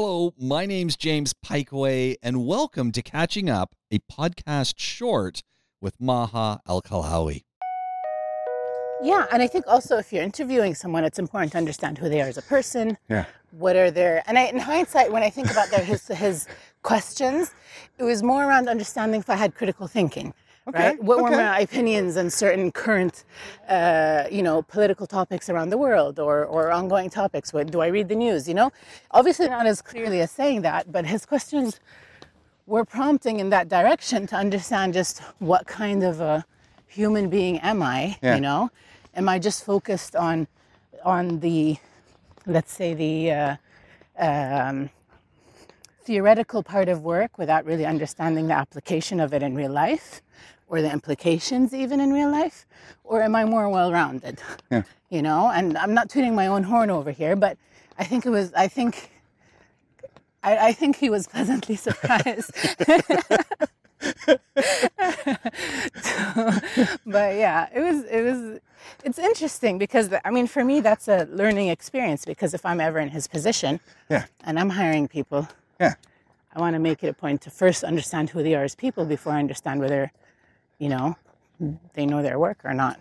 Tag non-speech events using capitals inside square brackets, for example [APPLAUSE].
Hello, my name's James Pikeway, and welcome to Catching Up, a podcast short with Maha AlKhalawi. Yeah, and I think also if you're interviewing someone, it's important to understand who they are as a person. Yeah. What are their and I, in hindsight, when I think about their his his questions, it was more around understanding if I had critical thinking. Right? What were my opinions on certain current, uh, you know, political topics around the world or, or ongoing topics? What, do I read the news? You know, obviously not as clearly as saying that, but his questions were prompting in that direction to understand just what kind of a human being am I? Yeah. You know, am I just focused on on the, let's say the uh, um, theoretical part of work without really understanding the application of it in real life, or the implications even in real life, or am I more well-rounded? Yeah. [LAUGHS] You know, and I'm not tooting my own horn over here, but I think it was. I think. I, I think he was [LAUGHS] pleasantly surprised. [LAUGHS] but yeah, it was it was it's interesting because I mean for me that's a learning experience because if I'm ever in his position Yeah. and I'm hiring people, Yeah. I want to make it a point to first understand who they are as people before I understand whether, you know, they know their work or not.